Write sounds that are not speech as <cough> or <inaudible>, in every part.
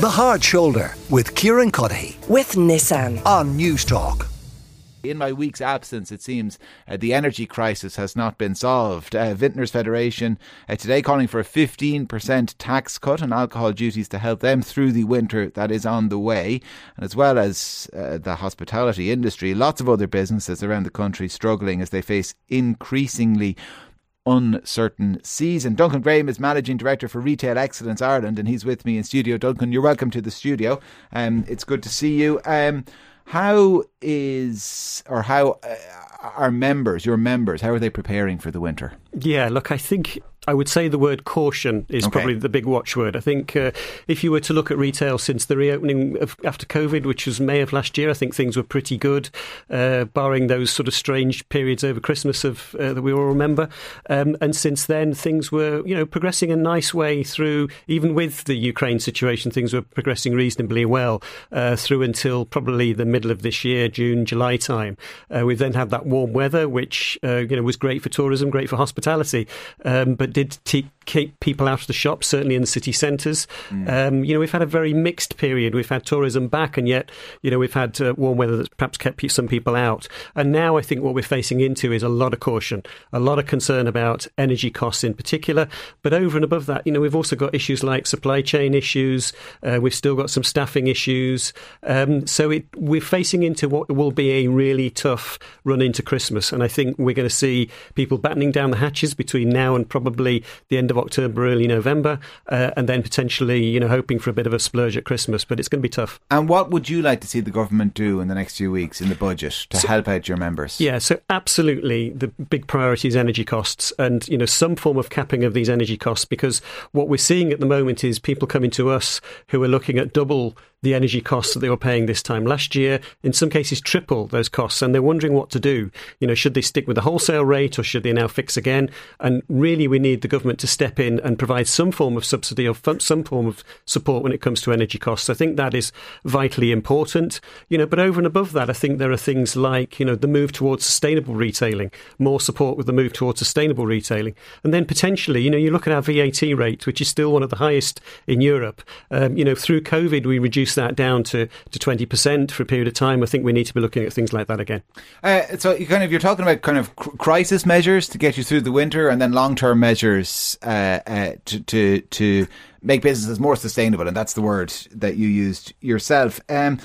The Hard Shoulder with Kieran Cuddihy with Nissan on Newstalk. In my week's absence, it seems uh, the energy crisis has not been solved. Uh, Vintners Federation uh, today calling for a 15% tax cut on alcohol duties to help them through the winter that is on the way. And as well as uh, the hospitality industry, lots of other businesses around the country struggling as they face increasingly uncertain season. Duncan Graham is Managing Director for Retail Excellence Ireland, and he's with me in studio. Duncan, you're welcome to the studio. Um, it's good to see you. Um, how is, or how uh, are members, your members, how are they preparing for the winter? Yeah, look, I think I would say the word caution is okay. probably the big watchword. I think uh, if you were to look at retail since the reopening of, after COVID, which was May of last year, I think things were pretty good, uh, barring those sort of strange periods over Christmas of uh, that we all remember. Um, and since then, things were you know progressing a nice way through. Even with the Ukraine situation, things were progressing reasonably well uh, through until probably the middle of this year, June, July time. Uh, we then had that warm weather, which uh, you know was great for tourism, great for hospitality, um, but did t- keep people out of the shops, certainly in the city centres. Mm. Um, you know, we've had a very mixed period. We've had tourism back, and yet, you know, we've had uh, warm weather that's perhaps kept some people out. And now I think what we're facing into is a lot of caution, a lot of concern about energy costs in particular. But over and above that, you know, we've also got issues like supply chain issues. Uh, we've still got some staffing issues. Um, so it, we're facing into what will be a really tough run into Christmas. And I think we're going to see people battening down the hatches between now and probably the end of October, early November, uh, and then potentially, you know, hoping for a bit of a splurge at Christmas. But it's going to be tough. And what would you like to see the government do in the next few weeks in the budget to so, help out your members? Yeah, so absolutely, the big priority is energy costs, and you know, some form of capping of these energy costs. Because what we're seeing at the moment is people coming to us who are looking at double the energy costs that they were paying this time last year, in some cases triple those costs, and they're wondering what to do. You know, should they stick with the wholesale rate or should they now fix again? And really, we need the government to step in and provide some form of subsidy or some form of support when it comes to energy costs. I think that is vitally important. You know, but over and above that, I think there are things like you know the move towards sustainable retailing, more support with the move towards sustainable retailing, and then potentially, you know, you look at our VAT rate, which is still one of the highest in Europe. Um, you know, through COVID, we reduced reduce that down to, to 20% for a period of time, I think we need to be looking at things like that again. Uh, so you kind of you're talking about kind of crisis measures to get you through the winter and then long-term measures uh, uh, to, to, to make businesses more sustainable and that's the word that you used yourself. Um,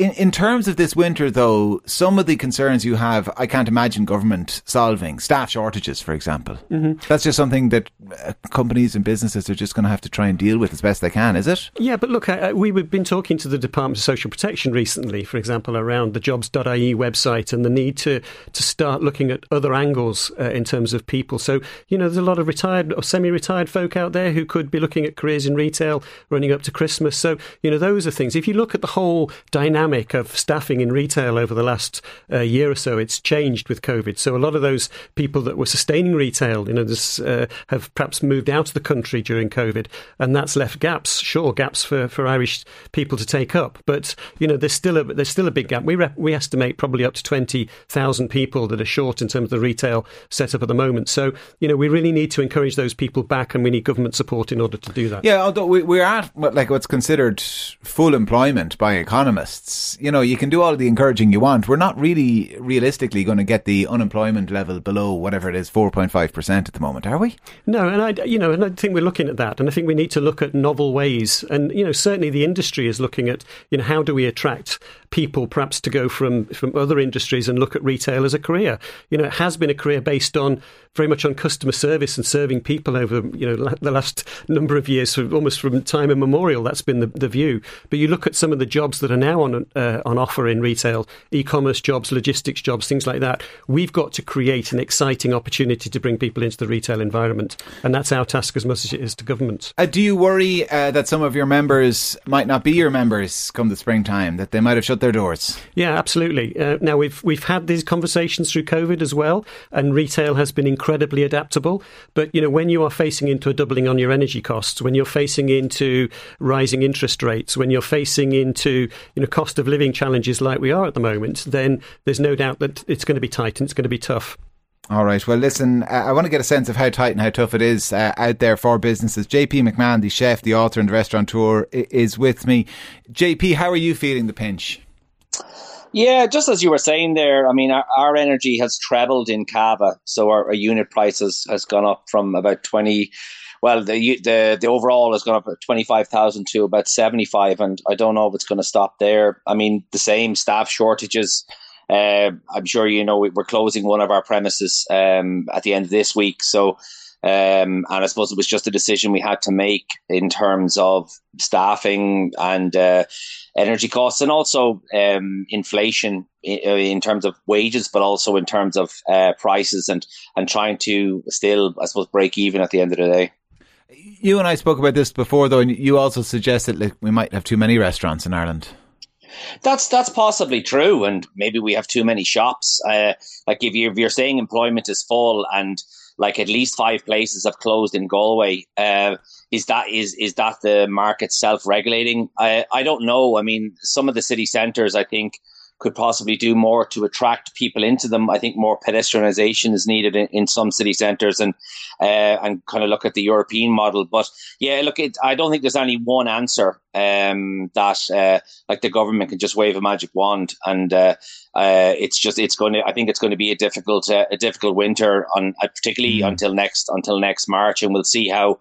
in, in terms of this winter, though, some of the concerns you have, I can't imagine government solving. Staff shortages, for example. Mm-hmm. That's just something that uh, companies and businesses are just going to have to try and deal with as best they can, is it? Yeah, but look, uh, we've been talking to the Department of Social Protection recently, for example, around the jobs.ie website and the need to, to start looking at other angles uh, in terms of people. So, you know, there's a lot of retired or semi retired folk out there who could be looking at careers in retail running up to Christmas. So, you know, those are things. If you look at the whole dynamic, dynamic of staffing in retail over the last uh, year or so. It's changed with COVID. So a lot of those people that were sustaining retail, you know, this, uh, have perhaps moved out of the country during COVID, and that's left gaps, sure, gaps for, for Irish people to take up. But you know, there's still a there's still a big gap. We we estimate probably up to twenty thousand people that are short in terms of the retail setup at the moment. So you know, we really need to encourage those people back, and we need government support in order to do that. Yeah, although we, we're at like what's considered full employment by economists you know, you can do all the encouraging you want. We're not really realistically going to get the unemployment level below whatever it is, 4.5% at the moment, are we? No, and I, you know, and I think we're looking at that. And I think we need to look at novel ways. And, you know, certainly the industry is looking at, you know, how do we attract people perhaps to go from, from other industries and look at retail as a career? You know, it has been a career based on very much on customer service and serving people over, you know, the last number of years, almost from time immemorial. That's been the, the view. But you look at some of the jobs that are now on uh, on offer in retail, e-commerce jobs, logistics jobs, things like that. We've got to create an exciting opportunity to bring people into the retail environment, and that's our task as much as it is to government. Uh, do you worry uh, that some of your members might not be your members come the springtime? That they might have shut their doors? Yeah, absolutely. Uh, now we've we've had these conversations through COVID as well, and retail has been incredibly adaptable. But you know, when you are facing into a doubling on your energy costs, when you're facing into rising interest rates, when you're facing into you know cost of living challenges like we are at the moment, then there's no doubt that it's going to be tight and it's going to be tough. All right. Well, listen, I want to get a sense of how tight and how tough it is uh, out there for businesses. JP McMahon, the chef, the author, and the restaurateur, is with me. JP, how are you feeling the pinch? Yeah, just as you were saying there, I mean, our, our energy has trebled in Cava, so our, our unit price has, has gone up from about twenty. Well, the the the overall has gone up twenty five thousand to about seventy five, and I don't know if it's going to stop there. I mean, the same staff shortages. Uh, I'm sure you know we're closing one of our premises um, at the end of this week, so um, and I suppose it was just a decision we had to make in terms of staffing and uh, energy costs, and also um, inflation in, uh, in, terms of wages, but also in terms of uh, prices, and and trying to still, I suppose, break even at the end of the day. You and I spoke about this before, though, and you also suggested like we might have too many restaurants in Ireland. That's that's possibly true, and maybe we have too many shops. Uh, like if you if you're saying employment is full and like at least five places have closed in Galway. Uh, is that is is that the market self regulating? I I don't know. I mean, some of the city centres, I think, could possibly do more to attract people into them. I think more pedestrianisation is needed in, in some city centres and uh, and kind of look at the European model. But yeah, look, it, I don't think there's any one answer um, that uh, like the government can just wave a magic wand and uh, uh it's just it's going to. I think it's going to be a difficult uh, a difficult winter on uh, particularly mm. until next until next March, and we'll see how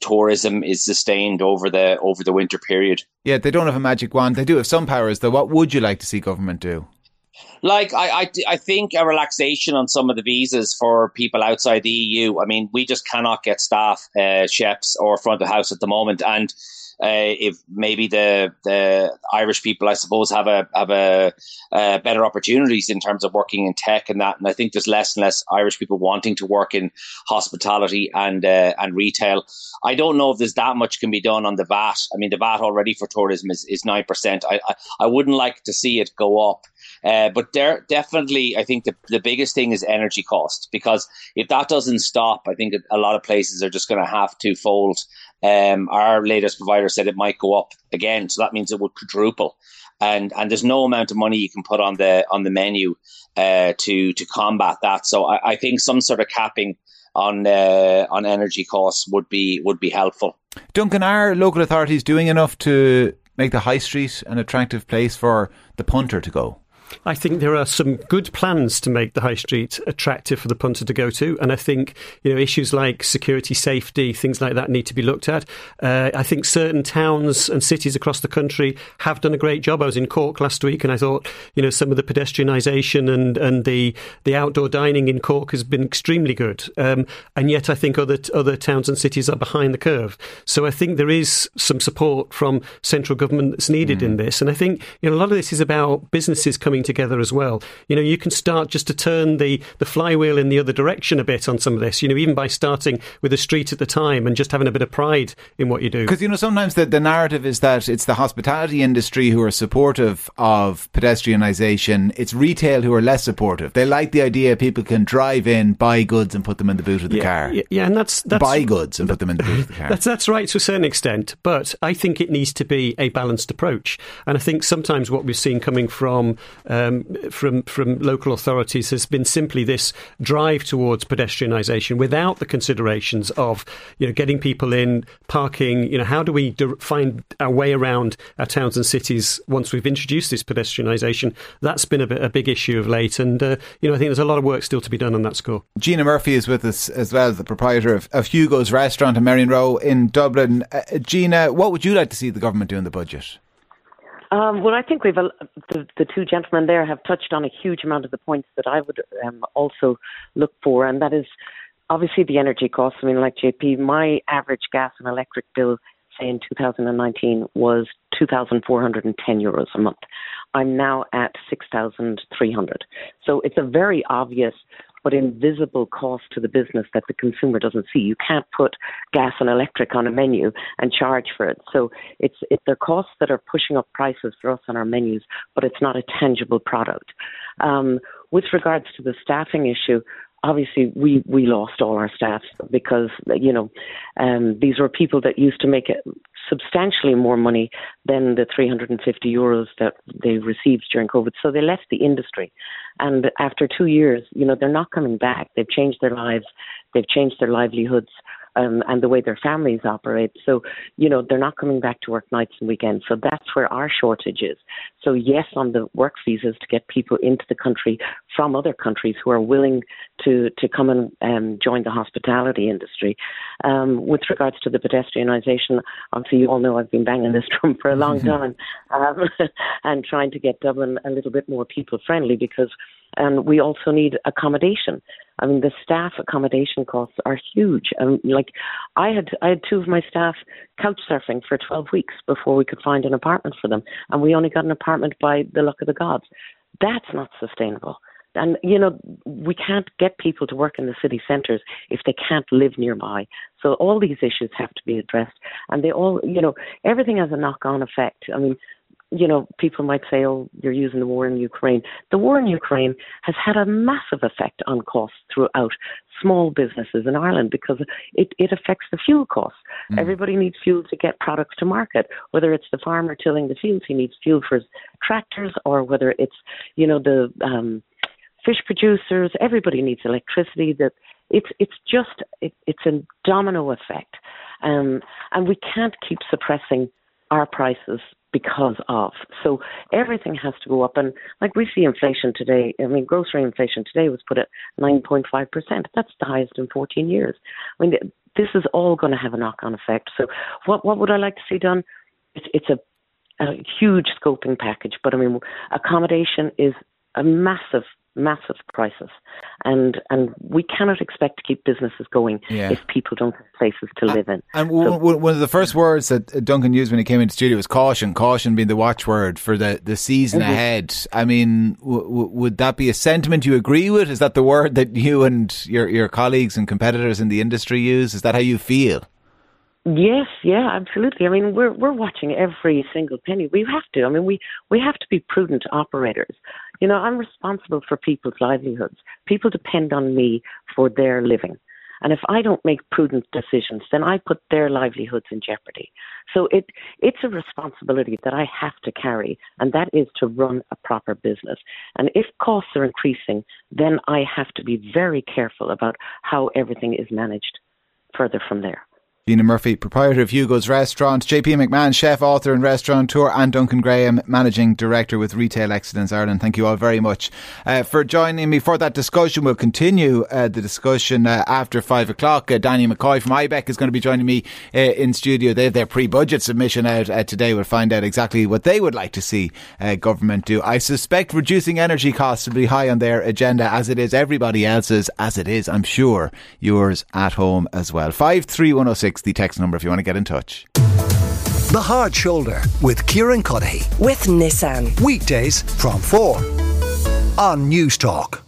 tourism is sustained over the over the winter period. Yeah, they don't have a magic wand. They do have some powers, though. What would you like to see government do? Like I, I, I think a relaxation on some of the visas for people outside the EU. I mean, we just cannot get staff, uh, chefs, or front of house at the moment, and uh, if maybe the the Irish people, I suppose, have a have a uh, better opportunities in terms of working in tech and that. And I think there's less and less Irish people wanting to work in hospitality and uh, and retail. I don't know if there's that much can be done on the VAT. I mean, the VAT already for tourism is is nine percent. I, I I wouldn't like to see it go up. Uh, but there definitely, I think the, the biggest thing is energy cost because if that doesn't stop, I think a lot of places are just going to have to fold um, our latest provider said it might go up again, so that means it would quadruple. And and there's no amount of money you can put on the on the menu uh, to to combat that. So I, I think some sort of capping on uh, on energy costs would be would be helpful. Duncan, are local authorities doing enough to make the high street an attractive place for the punter to go? I think there are some good plans to make the high street attractive for the punter to go to, and I think you know issues like security, safety, things like that need to be looked at. Uh, I think certain towns and cities across the country have done a great job. I was in Cork last week, and I thought you know some of the pedestrianisation and and the the outdoor dining in Cork has been extremely good, um, and yet I think other other towns and cities are behind the curve. So I think there is some support from central government that's needed mm. in this, and I think you know a lot of this is about businesses coming together as well. You know, you can start just to turn the, the flywheel in the other direction a bit on some of this, you know, even by starting with a street at the time and just having a bit of pride in what you do. Because, you know, sometimes the, the narrative is that it's the hospitality industry who are supportive of pedestrianisation, it's retail who are less supportive. They like the idea people can drive in, buy goods, and put them in the boot of the yeah, car. Yeah, yeah, and that's, that's buy goods and put them in the boot of the car. <laughs> That's that's right to a certain extent, but I think it needs to be a balanced approach. And I think sometimes what we've seen coming from um, from from local authorities has been simply this drive towards pedestrianisation without the considerations of you know getting people in, parking. You know, how do we do, find our way around our towns and cities once we've introduced this pedestrianisation? That's been a, a big issue of late, and uh, you know I think there's a lot of work still to be done on that score. Gina Murphy is with us as well, the proprietor of, of Hugo's Restaurant in Merrion Row in Dublin. Uh, Gina, what would you like to see the government do in the budget? Um, well, I think we've uh, the, the two gentlemen there have touched on a huge amount of the points that I would um, also look for, and that is obviously the energy costs. I mean, like JP, my average gas and electric bill, say in 2019, was 2,410 euros a month. I'm now at 6,300. So it's a very obvious but invisible cost to the business that the consumer doesn't see. You can't put gas and electric on a menu and charge for it. So it's it, they're costs that are pushing up prices for us on our menus, but it's not a tangible product. Um, with regards to the staffing issue, obviously we we lost all our staff because you know um, these were people that used to make it substantially more money than the 350 euros that they received during COVID. So they left the industry. And after two years, you know, they're not coming back. They've changed their lives, they've changed their livelihoods um, and the way their families operate. So, you know, they're not coming back to work nights and weekends. So that's where our shortage is. So, yes, on the work visas to get people into the country from other countries who are willing to, to come and um, join the hospitality industry. Um, with regards to the pedestrianisation, obviously, you all know I've been banging this drum for a long <laughs> time um, <laughs> and trying to get Dublin a little bit more people friendly because um, we also need accommodation. I mean, the staff accommodation costs are huge. And like, I had I had two of my staff couch surfing for 12 weeks before we could find an apartment for them, and we only got an apartment by the luck of the gods. That's not sustainable. And you know, we can't get people to work in the city centres if they can't live nearby. So all these issues have to be addressed, and they all, you know, everything has a knock-on effect. I mean, you know, people might say, oh, you're using the war in Ukraine. The war in Ukraine has had a massive effect on costs throughout small businesses in Ireland because it, it affects the fuel costs. Mm. Everybody needs fuel to get products to market, whether it's the farmer tilling the fields, he needs fuel for his tractors, or whether it's, you know, the um, fish producers, everybody needs electricity. That it's it's just it, it's a domino effect, um, and we can't keep suppressing our prices because of. So everything has to go up. And like we see inflation today, I mean, grocery inflation today was put at 9.5%. That's the highest in 14 years. I mean, this is all going to have a knock on effect. So what, what would I like to see done? It's, it's a, a huge scoping package, but I mean, accommodation is a massive massive crisis, and and we cannot expect to keep businesses going yeah. if people don't have places to live in. And so, one of the first words that Duncan used when he came into studio was caution. Caution being the watchword for the the season mm-hmm. ahead. I mean, w- w- would that be a sentiment you agree with? Is that the word that you and your your colleagues and competitors in the industry use? Is that how you feel? Yes, yeah, absolutely. I mean, we're we're watching every single penny. We have to. I mean, we we have to be prudent operators. You know, I'm responsible for people's livelihoods. People depend on me for their living. And if I don't make prudent decisions, then I put their livelihoods in jeopardy. So it it's a responsibility that I have to carry, and that is to run a proper business. And if costs are increasing, then I have to be very careful about how everything is managed further from there. Gina Murphy, proprietor of Hugo's Restaurant, JP McMahon, chef, author, and restaurateur, and Duncan Graham, managing director with Retail Excellence Ireland. Thank you all very much uh, for joining me for that discussion. We'll continue uh, the discussion uh, after five o'clock. Uh, Danny McCoy from IBEC is going to be joining me uh, in studio. They have their pre-budget submission out uh, today. We'll find out exactly what they would like to see government do. I suspect reducing energy costs will be high on their agenda, as it is everybody else's, as it is, I'm sure, yours at home as well. Five three one zero six the text number if you want to get in touch. The Hard Shoulder with Kieran Cuddihy. With Nissan. Weekdays from 4 on Newstalk.